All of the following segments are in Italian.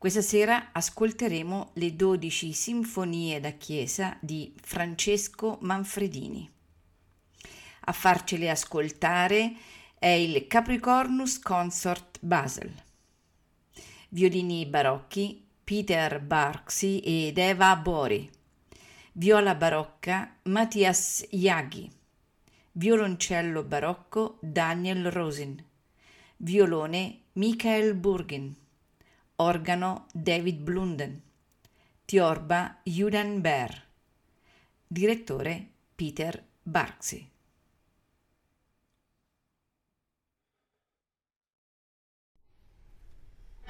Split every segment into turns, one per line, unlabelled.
Questa sera ascolteremo le 12 sinfonie da chiesa di Francesco Manfredini. A farcele ascoltare è il Capricornus Consort Basel. Violini barocchi Peter Barksi ed Eva Bori. Viola barocca Mattias Yaghi violoncello barocco Daniel Rosin, violone Michael Burgin, organo David Blunden, tiorba Judan Baer, direttore Peter Barksi.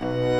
thank